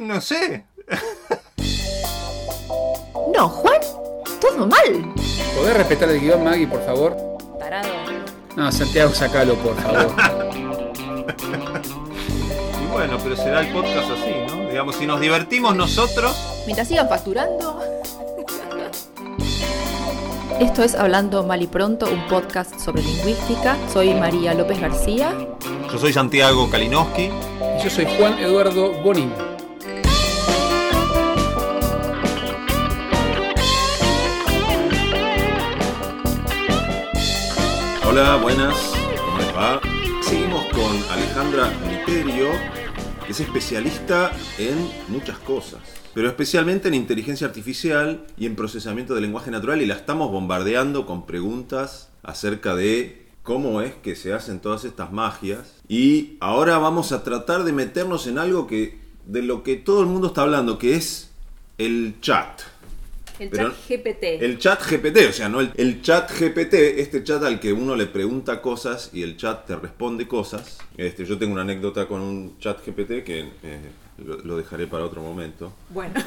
No sé. No, Juan, todo mal. ¿Podés respetar el guion, Maggie, por favor? Tarado. No, Santiago, sacalo, por favor. Y bueno, pero será el podcast así, ¿no? Digamos, si nos divertimos nosotros. Mientras sigan facturando. Esto es Hablando Mal y Pronto, un podcast sobre lingüística. Soy María López García. Yo soy Santiago Kalinowski. Y yo soy Juan Eduardo Bonín. Hola, buenas. ¿Cómo les va? Seguimos con Alejandra Literio, que es especialista en muchas cosas. Pero especialmente en inteligencia artificial y en procesamiento de lenguaje natural y la estamos bombardeando con preguntas acerca de cómo es que se hacen todas estas magias. Y ahora vamos a tratar de meternos en algo que de lo que todo el mundo está hablando, que es el chat. El Pero- chat GPT. El chat GPT, o sea, no el, el chat GPT, este chat al que uno le pregunta cosas y el chat te responde cosas. Este, yo tengo una anécdota con un chat GPT que eh, lo, lo dejaré para otro momento. Bueno,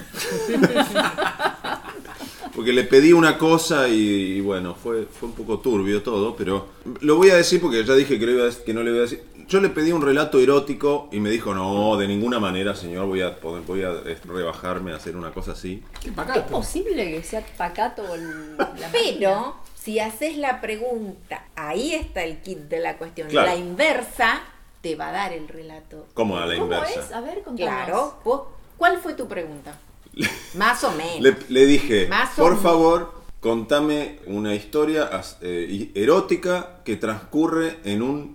Porque le pedí una cosa y, y bueno, fue, fue un poco turbio todo, pero lo voy a decir porque ya dije que, lo iba a dec- que no le voy a decir. Yo le pedí un relato erótico y me dijo, no, de ninguna manera, señor, voy a, poder, voy a eh, rebajarme a hacer una cosa así. Qué ¿es posible que sea pacato el- la máquina? Pero si haces la pregunta, ahí está el kit de la cuestión. Claro. La inversa te va a dar el relato. ¿Cómo a la ¿Cómo inversa? es? A ver, contanos. Claro. ¿Vos- ¿Cuál fue tu pregunta? Más o menos. Le, le dije, Más por favor, contame una historia eh, erótica que transcurre en un,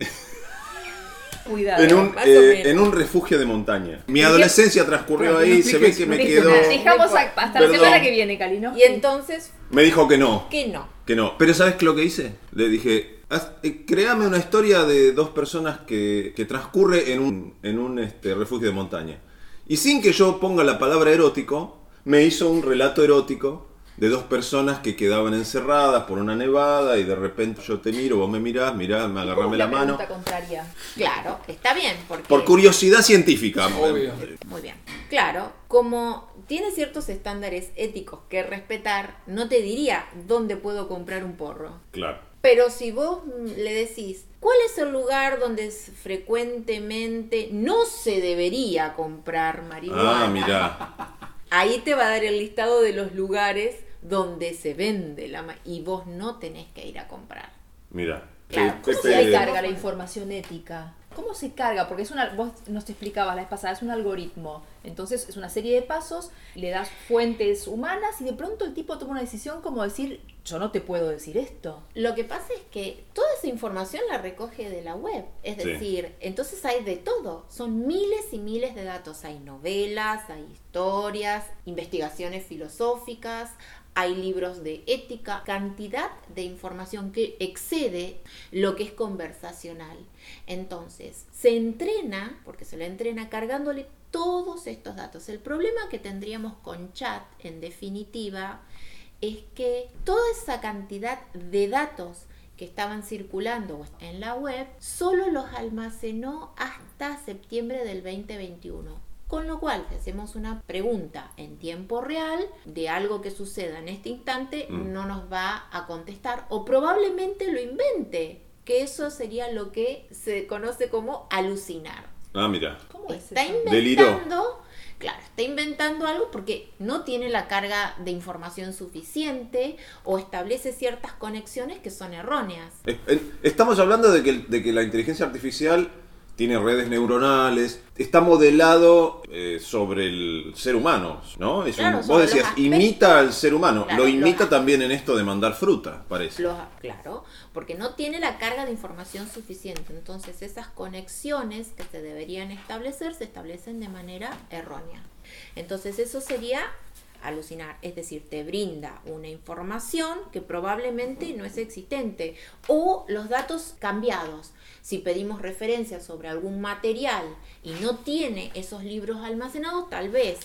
Cuidado. en, un, eh, en un refugio de montaña. Mi adolescencia transcurrió ahí, no se ve que me no quedo... expliques. Dejamos a- hasta Perdón. la semana que viene, Calino. Y entonces, Me dijo que no, ¿qué no? que no. Pero ¿sabes qué lo que hice? Le dije, haz- eh, créame una historia de dos personas que, que transcurre en un, en un este, refugio de montaña. Y sin que yo ponga la palabra erótico, me hizo un relato erótico de dos personas que quedaban encerradas por una nevada y de repente yo te miro, vos me mirás, mirás, me agarrame la mano. contraria. Claro, está bien. Porque Por curiosidad científica. Obvio. Muy bien. Claro, como tiene ciertos estándares éticos que respetar, no te diría dónde puedo comprar un porro. Claro. Pero si vos mm, le decís, ¿cuál es el lugar donde frecuentemente no se debería comprar marihuana? Ah, mira. Ahí te va a dar el listado de los lugares donde se vende la ma- y vos no tenés que ir a comprar. Mira. Claro, Pe- ¿Cómo Pepe- se carga la información ética? ¿Cómo se carga? Porque es una, vos nos te explicabas la vez pasada, es un algoritmo. Entonces es una serie de pasos, le das fuentes humanas y de pronto el tipo toma una decisión como decir, yo no te puedo decir esto. Lo que pasa es que toda esa información la recoge de la web. Es Sí. decir, entonces hay de todo. Son miles y miles de datos. Hay novelas, hay historias, investigaciones filosóficas, hay libros de ética, cantidad de información que excede lo que es conversacional. Entonces, se entrena, porque se lo entrena cargándole todos estos datos. El problema que tendríamos con chat, en definitiva, es que toda esa cantidad de datos que estaban circulando en la web solo los almacenó hasta septiembre del 2021. Con lo cual, si hacemos una pregunta en tiempo real de algo que suceda en este instante, Mm. no nos va a contestar o probablemente lo invente, que eso sería lo que se conoce como alucinar. Ah, mira. ¿Cómo es Está eso? Deliró. inventando, claro, está inventando algo porque no tiene la carga de información suficiente o establece ciertas conexiones que son erróneas. Estamos hablando de que, de que la inteligencia artificial tiene redes neuronales, está modelado eh, sobre el ser humano, ¿no? Es un- vos decías, imita al ser humano, Claro, lo imita también en esto de mandar fruta, parece. Los- claro, porque no tiene la carga de información suficiente. Entonces esas conexiones que se deberían establecer se establecen de manera errónea. Entonces eso sería alucinar, es decir, te brinda una información que probablemente no es existente o los datos cambiados. Si pedimos referencias sobre algún material y no tiene esos libros almacenados, tal vez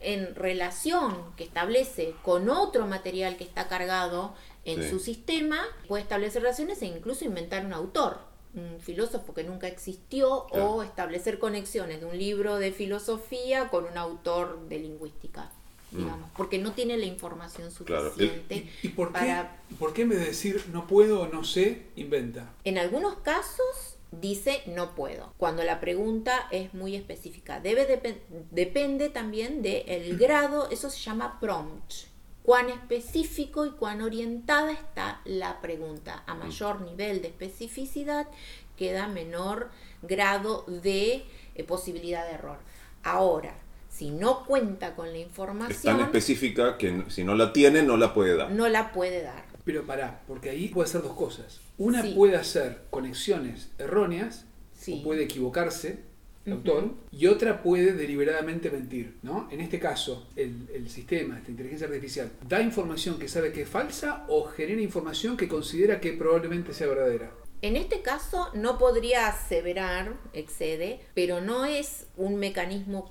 en relación que establece con otro material que está cargado en Sí. su sistema, puede establecer relaciones e incluso inventar un autor. un filósofo que nunca existió Claro. o establecer conexiones de un libro de filosofía con un autor de lingüística, digamos, porque no tiene la información Mm. Claro. suficiente. ¿Y por qué, por qué en vez de decir no puedo o no sé, inventa? En algunos casos dice no puedo, cuando la pregunta es muy específica. Debe depende también del grado, eso se llama prompt. Cuán específico y cuán orientada está la pregunta. A mayor nivel de especificidad queda menor grado de eh, posibilidad de error. Ahora, si no cuenta con la Es tan información, específica que si no la tiene, no la puede dar. no la puede dar. Pero pará, porque ahí puede hacer dos cosas. Una Sí. puede hacer conexiones erróneas, Sí. o puede equivocarse el autor, y otra puede deliberadamente mentir. ¿no? En este caso, el, el sistema, esta inteligencia artificial, da información que sabe que es falsa o genera información que considera que probablemente sea verdadera. En este caso no podría aseverar, excede, pero no es un mecanismo,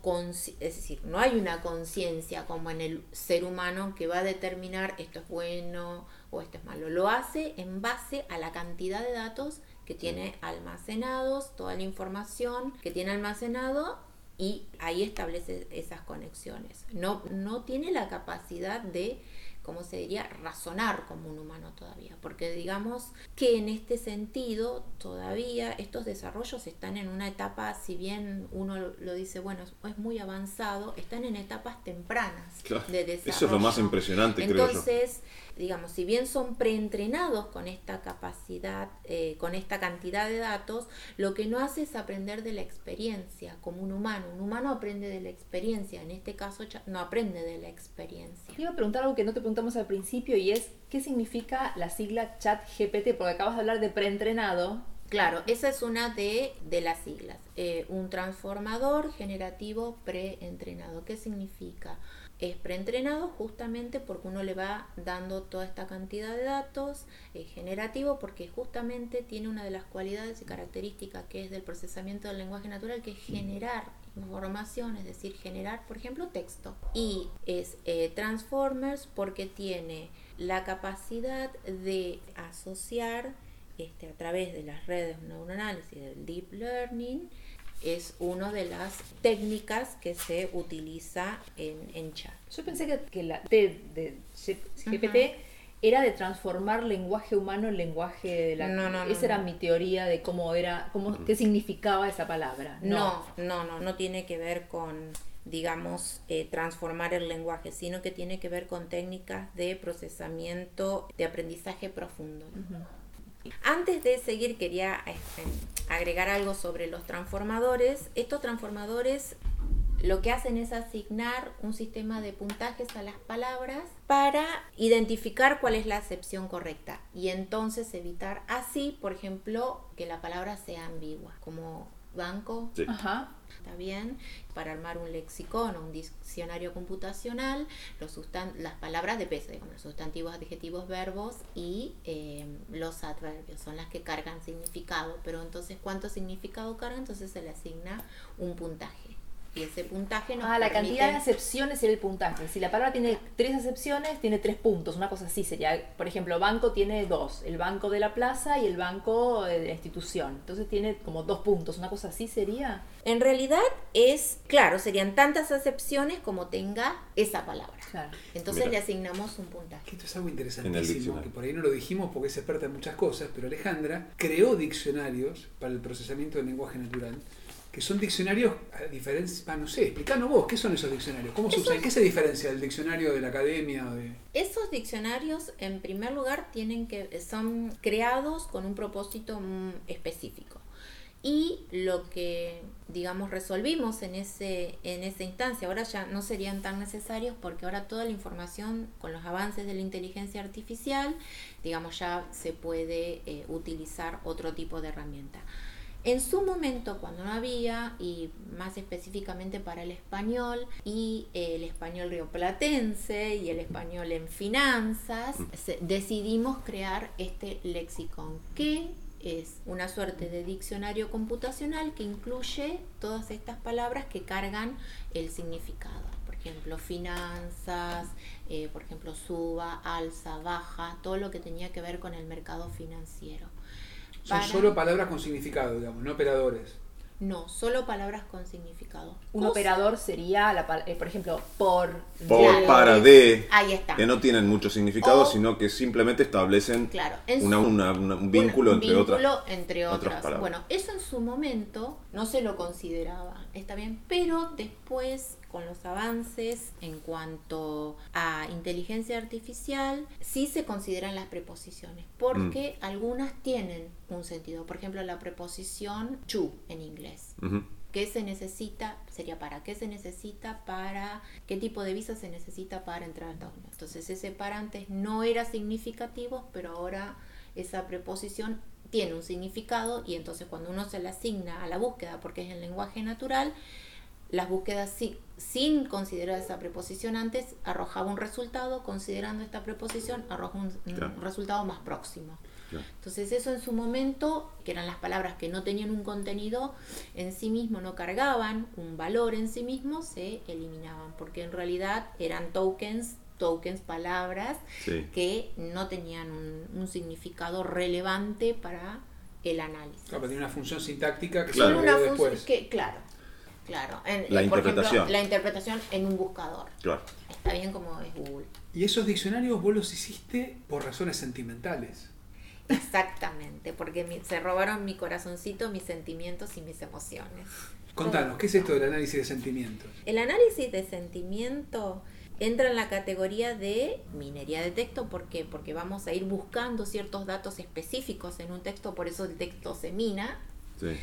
es decir, no hay una conciencia como en el ser humano que va a determinar esto es bueno o esto es malo. Lo hace en base a la cantidad de datos que tiene almacenados, toda la información que tiene almacenado y ahí establece esas conexiones. No, no tiene la capacidad de, como se diría, razonar como un humano todavía, porque digamos que en este sentido todavía estos desarrollos están en una etapa, si bien uno lo dice, bueno, es- muy avanzado, están en etapas tempranas Claro. de desarrollo. Eso es lo más impresionante, creo yo. Digamos, si bien son preentrenados con esta capacidad, eh, con esta cantidad de datos, lo que no hace es aprender de la experiencia, como un humano. Un humano aprende de la experiencia, en este caso no aprende de la experiencia. Te iba a preguntar algo que no te preguntamos al principio y es, ¿qué significa la sigla chat GPT? Porque acabas de hablar de preentrenado. Claro, esa es una de, de las siglas. Eh, un transformador generativo preentrenado. ¿Qué significa? Es preentrenado justamente porque uno le va dando toda esta cantidad de datos. Es generativo porque justamente tiene una de las cualidades y características que es del procesamiento del lenguaje natural, que es generar información, es decir, generar, por ejemplo, texto. Y es eh, Transformers porque tiene la capacidad de asociar este, a través de las redes neuronales y del deep learning es una de las técnicas que se utiliza en, en chat. Yo pensé que, que la T de GPT era de transformar lenguaje humano en lenguaje de la... No, no, no, Esa era mi teoría de cómo era, cómo, qué significaba esa palabra. No, no, no, no tiene que ver con, digamos, eh, transformar el lenguaje, sino que tiene que ver con técnicas de procesamiento de aprendizaje profundo. Antes de seguir quería este, agregar algo sobre los transformadores. Estos transformadores lo que hacen es asignar un sistema de puntajes a las palabras para identificar cuál es la acepción correcta y entonces evitar así, por ejemplo, que la palabra sea ambigua, como banco, Sí. Ajá. está bien, para armar un lexicón o un diccionario computacional, los sustan- las palabras de peso, digamos, los sustantivos, adjetivos, verbos y eh, los adverbios son las que cargan significado, pero entonces cuánto significado carga, entonces se le asigna un puntaje. Y ese puntaje nos Ah, la permite- cantidad de acepciones sería el puntaje. Si la palabra tiene tres acepciones, tiene tres puntos. Una cosa así sería. Por ejemplo, banco tiene dos. El banco de la plaza y el banco de la institución. Entonces tiene como dos puntos. Una cosa así sería. En realidad es, claro, serían tantas acepciones como tenga esa palabra. Claro. Entonces Mira. le asignamos un puntaje. Esto es algo interesantísimo, que por ahí no lo dijimos porque es experta en muchas cosas, pero Alejandra creó diccionarios para el procesamiento del lenguaje natural, que son diccionarios a diferencia, no sé, explicanos vos, ¿qué son esos diccionarios? ¿Cómo se usan? ¿Qué se diferencia del diccionario de la academia de...? Esos diccionarios, en primer lugar, tienen que son creados con un propósito mm, específico. Y lo que, digamos, resolvimos en, ese, en esa instancia, ahora ya no serían tan necesarios porque ahora toda la información con los avances de la inteligencia artificial, digamos, ya se puede eh, utilizar otro tipo de herramienta. En su momento, cuando no había, y más específicamente para el español, y el español rioplatense y el español en finanzas, se- decidimos crear este lexicon, que es una suerte de diccionario computacional que incluye todas estas palabras que cargan el significado. Por ejemplo, finanzas, eh, por ejemplo, suba, alza, baja, todo lo que tenía que ver con el mercado financiero. Son para- solo palabras con significado, digamos, no operadores. No, solo palabras con significado. Un Cosa- operador sería, la, pal- eh, por ejemplo, por, para, de, Ahí está. que no tienen mucho significado, O- sino que simplemente establecen Claro, en una- su- una- una- un vínculo un entre vínculo otras. entre otras otras. palabras. Bueno, eso en su momento no se lo consideraba, está bien, pero después con los avances en cuanto a inteligencia artificial, sí se consideran las preposiciones, porque Mm. algunas tienen un sentido. Por ejemplo, la preposición to en inglés. Ujú. ¿Qué se necesita? Sería para qué se necesita para qué tipo de visa se necesita para entrar a Estados Unidos. Entonces ese para antes no era significativo, pero ahora esa preposición tiene un significado y entonces cuando uno se le asigna a la búsqueda, porque es el lenguaje natural, las búsquedas si- sin considerar esa preposición antes arrojaba un resultado, considerando esta preposición arroja un, un Claro. resultado más próximo. Claro. Entonces eso en su momento, que eran las palabras que no tenían un contenido en sí mismo, no cargaban un valor en sí mismo, se eliminaban, porque en realidad eran tokens, tokens, palabras Sí. que no tenían un, un significado relevante para el análisis. Claro, tiene una función sintáctica que Claro. se Una después. que, claro, claro. En- La eh, ejemplo, interpretación. la interpretación en un buscador. Claro. Está bien como es Google. Y esos diccionarios vos los hiciste por razones sentimentales. Exactamente, porque mi- se robaron mi corazoncito, mis sentimientos y mis emociones. Contanos, ¿qué es esto del análisis de sentimientos? El análisis de sentimiento entra en la categoría de minería de texto. ¿Por qué? Porque vamos a ir buscando ciertos datos específicos en un texto, por eso el texto se mina, Sí.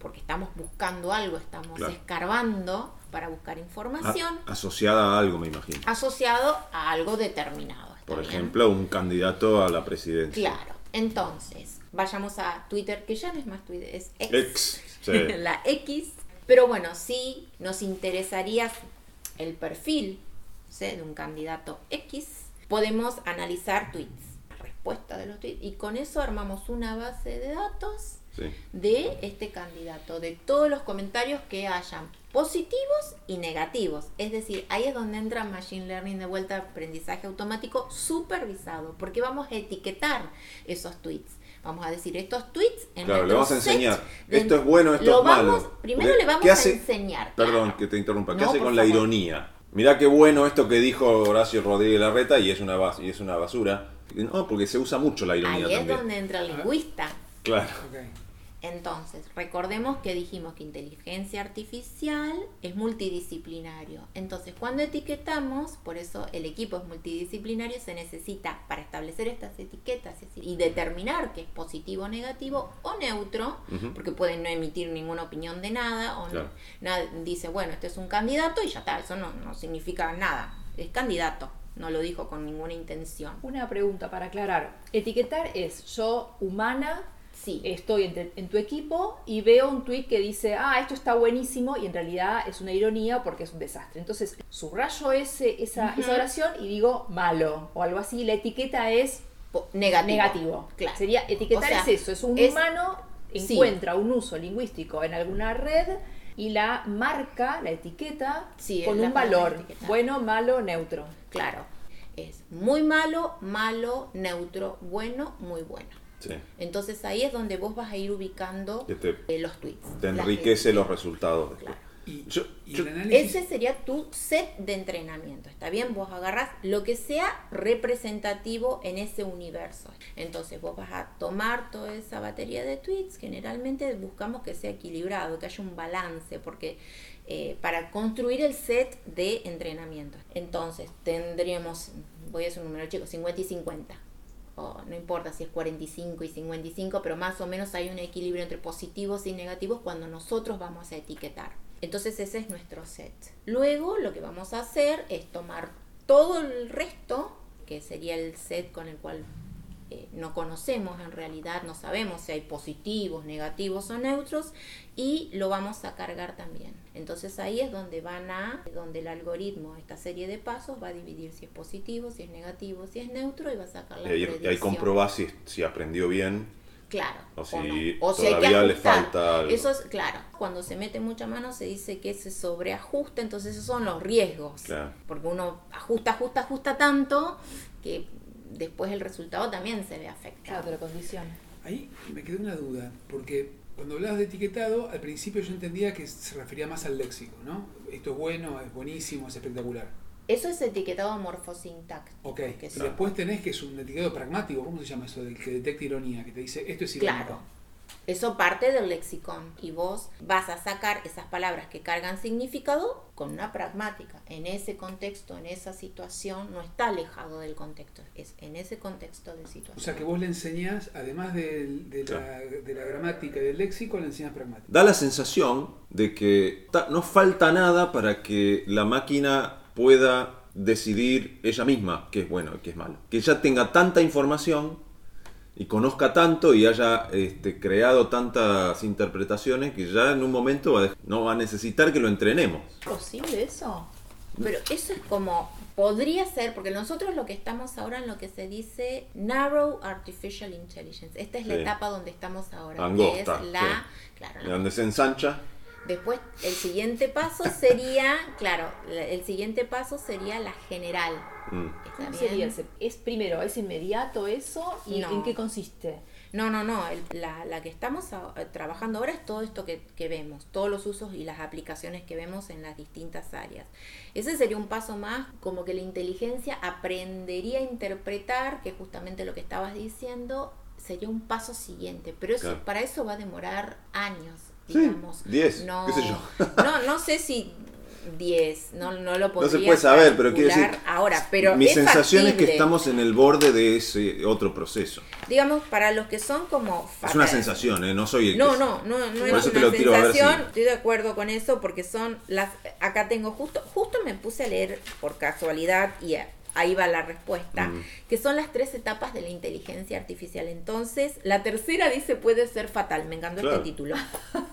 Porque estamos buscando algo, estamos Claro. escarbando para buscar A- información asociada a algo, me imagino. asociado a algo determinado. ¿está Por bien? ejemplo, un candidato a la presidencia. Claro. Entonces, vayamos a Twitter, que ya no es más Twitter, es X. Sí. la X. Pero bueno, sí nos interesaría el perfil ¿sí? de un candidato X. Podemos analizar tweets, respuesta de los tweets, y con eso armamos una base de datos sí. de este candidato, de todos los comentarios que hayan positivos y negativos. Es decir, ahí es donde entra Machine Learning de vuelta, aprendizaje automático supervisado, porque vamos a etiquetar esos tweets. Vamos a decir estos tweets en Claro, le vamos a enseñar. de- Esto es bueno, esto es malo. vamos- Primero le vamos ¿qué a hace- enseñar. Perdón claro. que te interrumpa. ¿Qué No, hace con la ironía? Mirá qué bueno esto que dijo Horacio Rodríguez Larreta y es una, bas- y es una basura. No, porque se usa mucho la ironía Ahí es también. donde entra el lingüista. Claro. Entonces, recordemos que dijimos que inteligencia artificial es multidisciplinario. Entonces, cuando etiquetamos, por eso el equipo es multidisciplinario, se necesita para establecer estas etiquetas y determinar que es positivo negativo o neutro, porque pueden no emitir ninguna opinión de nada, o no- nada, dice, bueno, este es un candidato y ya está, eso no, no significa nada, es candidato, no lo dijo con ninguna intención. Una pregunta para aclarar. Etiquetar es yo, humana, Sí. estoy en, te- en tu equipo y veo un tweet que dice, ah, esto está buenísimo y en realidad es una ironía porque es un desastre. Entonces subrayo ese, esa, esa oración y digo malo o algo así. La etiqueta es negativo. negativo. Claro. Sería etiquetar O sea, es eso, es un es- humano Sí. encuentra un uso lingüístico en alguna red y la marca, la etiqueta Sí, con un valor, bueno, malo, neutro. Claro, es muy malo, malo, neutro, bueno, muy bueno. Sí. Entonces ahí es donde vos vas a ir ubicando eh, los tweets. te enriquece los resultados. Claro. Y, Yo- y yo- el análisis. Ese sería tu set de entrenamiento. ¿Está bien? Vos agarrás lo que sea representativo en ese universo. Entonces vos vas a tomar toda esa batería de tweets. Generalmente buscamos que sea equilibrado, que haya un balance, porque eh, para construir el set de entrenamiento. Entonces tendríamos, voy a hacer un número chico, 50 y 50. No importa si es 45 y 55, pero más o menos hay un equilibrio entre positivos y negativos cuando nosotros vamos a etiquetar. Entonces ese es nuestro set. Luego lo que vamos a hacer es tomar todo el resto, que sería el set con el cual eh, no conocemos en realidad, no sabemos si hay positivos, negativos o neutros, y lo vamos a cargar también. Entonces ahí es donde van a, donde el algoritmo, esta serie de pasos, va a dividir si es positivo, si es negativo, si es neutro, y va a sacar Y la ahí, y ahí predicción. comprobás si, si aprendió bien. Claro. O si no. O si hay que todavía le falta algo. Eso es, claro, cuando se mete mucha mano se dice que se sobreajusta, entonces esos son los riesgos. Claro. Porque uno ajusta, ajusta, ajusta tanto que después el resultado también se ve Claro, afectado. lo condiciona. Ahí me quedó una duda, porque cuando hablabas de etiquetado, al principio yo entendía que se refería más al léxico, ¿no? Esto es bueno, es buenísimo, es espectacular. Eso es etiquetado morfosintáctico. Ok, que y después tenés que es un etiquetado pragmático, ¿cómo se llama eso? Del que detecta ironía, que te dice esto es irónico. Claro. Eso parte del lexicón y vos vas a sacar esas palabras que cargan significado con una pragmática. En ese contexto, en esa situación, no está alejado del contexto, es en ese contexto de O situación. sea que vos le enseñás, además del- de, la, de la gramática y del léxico, le enseñás pragmática. Da la sensación de que ta- no falta nada para que la máquina pueda decidir ella misma qué es bueno y qué es malo. Que ella tenga tanta información y conozca tanto y haya este, creado tantas interpretaciones que ya en un momento va a no va a necesitar que lo entrenemos. ¿Es posible eso? Pero eso es como, podría ser, porque nosotros lo que estamos ahora en lo que se dice Narrow Artificial Intelligence. Esta es la etapa donde estamos ahora. Angosta, que es la, sí. claro, la- donde se ensancha, Después, el siguiente paso sería, claro, la- el siguiente paso sería la general. mm, ¿Está ¿Cómo sería ese? ¿Es primero, es inmediato eso? ¿Y No. en qué consiste? No, no, no. el- la, la que estamos a- eh, trabajando ahora es todo esto que, que vemos, todos los usos y las aplicaciones que vemos en las distintas áreas. Ese sería un paso más, como que la inteligencia aprendería a interpretar, que justamente lo que estabas diciendo sería un paso siguiente. Pero eso, Claro. para eso va a demorar años, Sí, digamos. 10, no, qué sé yo. no, no sé si 10, no, no lo No podría se puede saber, pero quiero decir, ahora, pero mi es sensación es que factible. estamos en el borde de ese otro proceso. digamos, para los que son como... Es una sensación, ¿eh? no soy el No, que- no, no, no es una ver si- sensación. Estoy de acuerdo con eso porque son las. Acá tengo justo, justo me puse a leer por casualidad y ahí va la respuesta, Mm. que son las tres etapas de la inteligencia artificial. Entonces, la tercera dice puede ser fatal. Me encantó Claro. este título.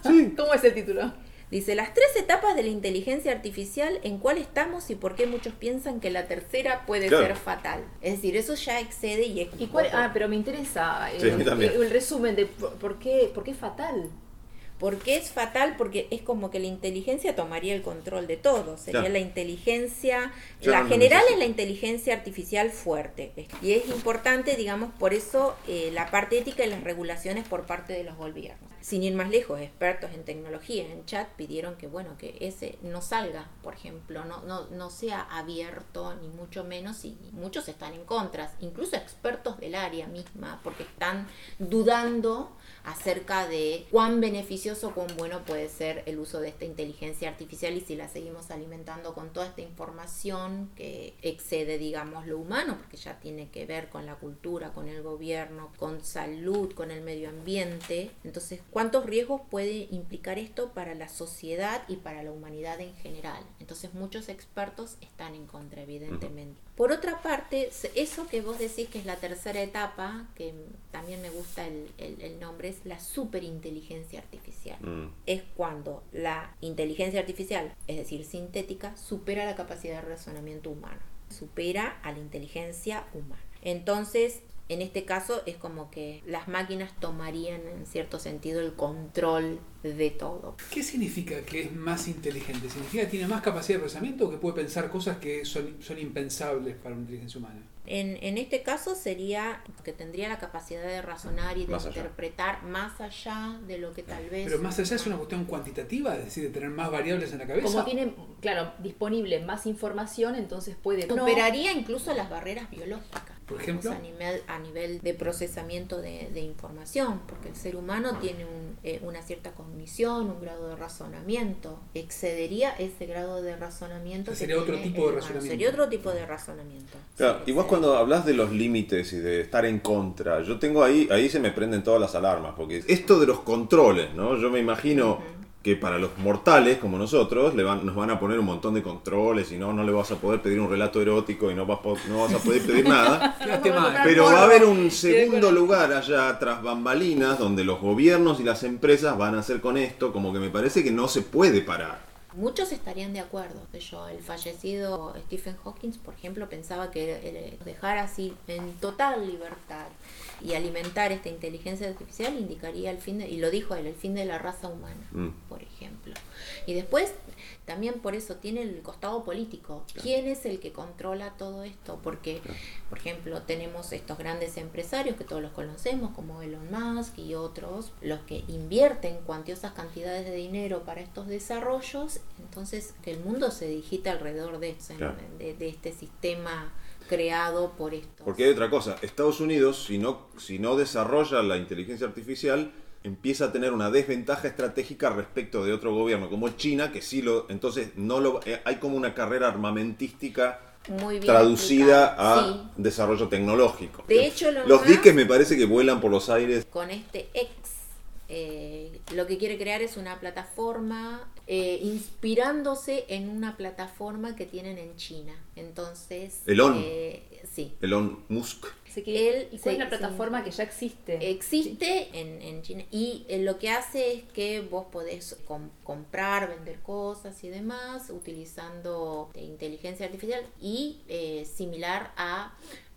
Sí, ¿Cómo es el título? Dice, las tres etapas de la inteligencia artificial, ¿en cuál estamos y por qué muchos piensan que la tercera puede Claro. ser fatal? Es decir, eso ya excede y es... ¿Y un cuál? Ah, pero me interesa eh, Sí, el, el resumen de por, por qué, por qué es fatal. ¿Por qué es fatal? Porque es como que la inteligencia tomaría el control de todo. Sería Claro. la inteligencia, la no general es la inteligencia artificial fuerte. Y es importante, digamos, por eso eh, la parte ética y las regulaciones por parte de los gobiernos. Sin ir más lejos, expertos en tecnología, en chat, pidieron que, bueno, que ese no salga, por ejemplo, no, no, no sea abierto, ni mucho menos, y muchos están en contra, incluso expertos del área misma, porque están dudando acerca de cuán beneficioso, cuán bueno puede ser el uso de esta inteligencia artificial y si la seguimos alimentando con toda esta información que excede, digamos, lo humano, porque ya tiene que ver con la cultura, con el gobierno, con salud, con el medio ambiente. Entonces, ¿cuántos riesgos puede implicar esto para la sociedad y para la humanidad en general? Entonces, muchos expertos están en contra, evidentemente. Por otra parte, eso que vos decís que es la tercera etapa, que también me gusta el, el- el nombre, es la superinteligencia artificial. Mm. Es cuando la inteligencia artificial, es decir, sintética, supera la capacidad de razonamiento humano, supera a la inteligencia humana. Entonces, en este caso es como que las máquinas tomarían en cierto sentido el control de todo. ¿Qué significa que es más inteligente? ¿Significa que tiene más capacidad de procesamiento o que puede pensar cosas que son, son impensables para una inteligencia humana? En, en este caso sería que tendría la capacidad de razonar y de Más allá. interpretar más allá de lo que tal vez... Pero más allá es una cuestión cuantitativa, es decir, de tener más variables en la cabeza. Como tiene, claro, disponible más información, entonces puede... no- superaría incluso las barreras biológicas. Por ejemplo. a nivel, a nivel de procesamiento de, de información, porque el ser humano tiene un, eh, una cierta cognición, un grado de razonamiento. Excedería ese grado de razonamiento. que Sería otro tipo de razonamiento. Sería otro tipo de razonamiento. Claro, Sí, sí. Cuando hablas de los límites y de estar en contra, yo tengo ahí, ahí se me prenden todas las alarmas, porque esto de los controles, ¿no? Yo me imagino que para los mortales como nosotros le van, nos van a poner un montón de controles y no, no le vas a poder pedir un relato erótico y no vas, no vas a poder pedir nada. Pero va a haber un segundo lugar allá tras bambalinas donde los gobiernos y las empresas van a hacer con esto como que me parece que no se puede parar. Muchos estarían de acuerdo. que Yo, el fallecido Stephen Hawking, por ejemplo, pensaba que dejar así en total libertad y alimentar esta inteligencia artificial indicaría el fin de, y lo dijo él, el fin de la raza humana, Mm. por ejemplo. Y después también por eso tiene el costado político. ¿Quién es el que controla todo esto? Porque, por ejemplo, tenemos estos grandes empresarios que todos los conocemos, como Elon Musk y otros, los que invierten cuantiosas cantidades de dinero para estos desarrollos, entonces el mundo se digita alrededor de, eso, ¿no? Claro. de, de este sistema creado por esto. Porque hay otra cosa, Estados Unidos, si no, si no desarrolla la inteligencia artificial, empieza a tener una desventaja estratégica respecto de otro gobierno como China, que sí lo, entonces no lo, eh, hay como una carrera armamentística Muy bien traducida a. Sí. desarrollo tecnológico. De hecho, Elon los diques me parece que vuelan por los aires. con este ex eh, lo que quiere crear es una plataforma eh, inspirándose en una plataforma que tienen en China. Entonces, Elon. eh, sí, Elon Musk. Así que, Él ¿Y cuál se- es la plataforma que ya existe? existe en, en China y eh, lo que hace es que vos podés com- comprar, vender cosas y demás utilizando eh, inteligencia artificial y eh, similar a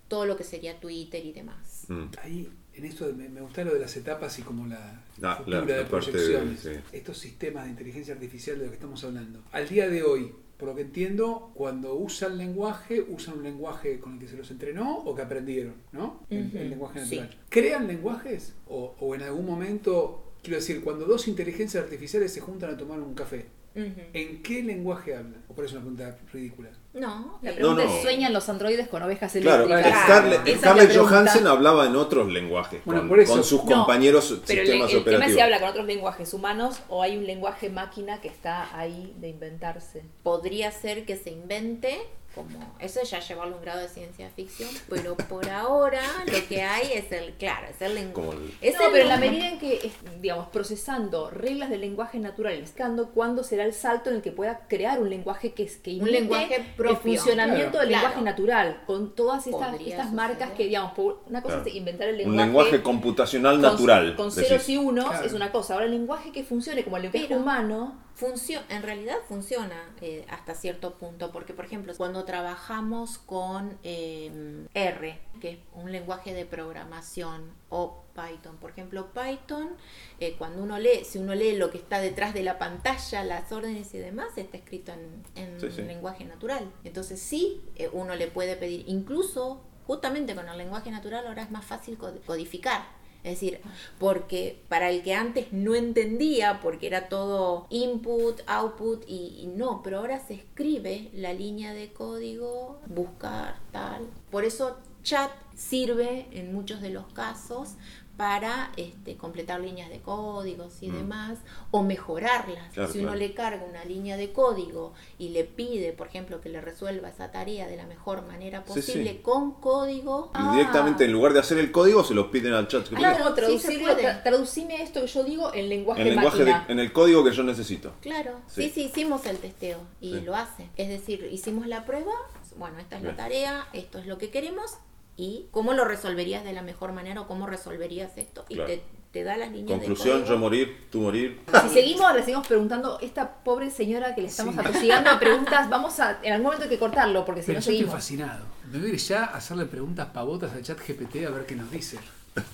todo lo que sería Twitter y demás. Mm. Ahí, en esto de- me, me gusta lo de las etapas y como la Ah, futura la- de la parte de- proyecciones. sí. Estos sistemas de inteligencia artificial de lo que estamos hablando. Al día de hoy, por lo que entiendo, cuando usan lenguaje, usan un lenguaje con el que se los entrenó o que aprendieron, ¿no? El, lenguaje sí. natural. ¿Crean lenguajes? O, o en algún momento, quiero decir, cuando dos inteligencias artificiales se juntan a tomar un café, Ujú. ¿en qué lenguaje hablan? O por eso es una pregunta ridícula. No, La pregunta No, no. es, ¿sueñan los androides con ovejas Claro, eléctricas? Claro. Scarlett. Johansson hablaba en otros lenguajes, Bueno, con, por eso. con sus No, compañeros Pero el, sistemas el tema es operativos. si habla con otros lenguajes humanos o hay un lenguaje máquina que está ahí de inventarse. podría ser que se invente como eso ya llevarlo a un grado de ciencia ficción pero por ahora lo que hay es el claro es el lenguaje el- es no, el pero en la lenguaje. medida en que, es, digamos, procesando reglas del lenguaje natural, buscando cuándo será el salto en el que pueda crear un lenguaje que, es- que imite lenguaje propio. el funcionamiento Claro. del Claro. lenguaje natural, con todas estas, estas marcas que, digamos, una cosa Claro. es inventar el un lenguaje, lenguaje computacional con- natural. con decís. ceros y unos Claro. es una cosa. Ahora el lenguaje que funcione como el lenguaje Pero- humano, Funcio- en realidad funciona eh, hasta cierto punto, porque por ejemplo, cuando trabajamos con eh, R, que es un lenguaje de programación, o Python, por ejemplo, Python, eh, cuando uno lee, si uno lee lo que está detrás de la pantalla, las órdenes y demás, está escrito en, en Sí, sí. lenguaje natural. Entonces sí, eh, uno le puede pedir, incluso justamente con el lenguaje natural ahora es más fácil cod- codificar. Es decir, porque para el que antes no entendía, porque era todo input, output y, no, pero ahora se escribe la línea de código, buscar tal. Por eso chat sirve en muchos de los casos para este, completar líneas de códigos y Mm. demás, o mejorarlas. Claro, si uno claro. le carga una línea de código y le pide, por ejemplo, que le resuelva esa tarea de la mejor manera Sí, posible sí. con código, Y Ah. directamente en lugar de hacer el código se lo piden al chat. Claro, sí traducirlo, puede. tra- traducime esto que yo digo en lenguaje en, lenguaje de- en el código que yo necesito. Claro, Sí. sí, sí, hicimos el testeo y Sí. lo hace. Es decir, hicimos la prueba, bueno, esta es la tarea, esto es lo que queremos y cómo lo resolverías de la mejor manera o cómo resolverías esto y Claro. te, te da las líneas Conclusión, de yo morir, tú morir. Si seguimos, le seguimos preguntando, esta pobre señora que le estamos Sí. atosigando a preguntas, vamos a, en algún momento hay que cortarlo, porque si Pero no yo estoy seguimos. fascinado. Me voy a ir ya a hacerle preguntas pavotas al chat GPT a ver qué nos dice.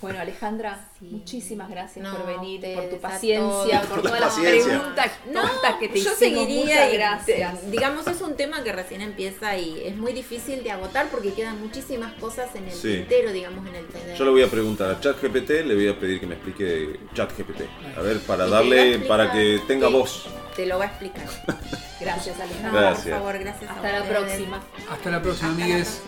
Bueno, Alejandra, Sí. muchísimas gracias No, por venir, por tu paciencia, por la todas las preguntas No, que te yo hicimos. seguiría Muchas y, gracias. te- digamos, es un tema que recién empieza y es muy difícil de agotar porque quedan muchísimas cosas en el Sí. tintero, digamos, en el tender. Yo le voy a preguntar a ChatGPT, le voy a pedir que me explique ChatGPT. A ver, para darle, explicar para que tenga voz. Te lo va a explicar. Gracias, Alejandra. Gracias. por favor, gracias. a Hasta la próxima. Hasta la próxima, Hasta la amigues.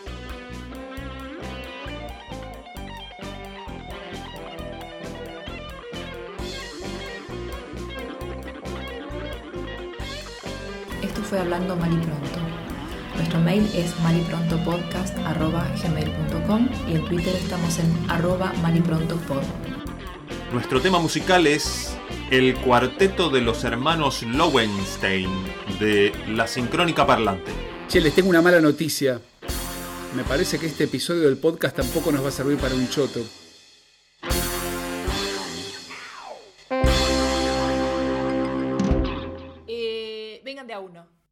Fue Hablando Mal y Pronto. Nuestro mail es maliprontopodcast.gmail.com y en Twitter estamos en arroba maliprontopod. Nuestro tema musical es el cuarteto de los hermanos Lowenstein de La Sincrónica Parlante. Che, les tengo una mala noticia. Me parece que este episodio del podcast tampoco nos va a servir para un choto. Eh, vengan de a uno.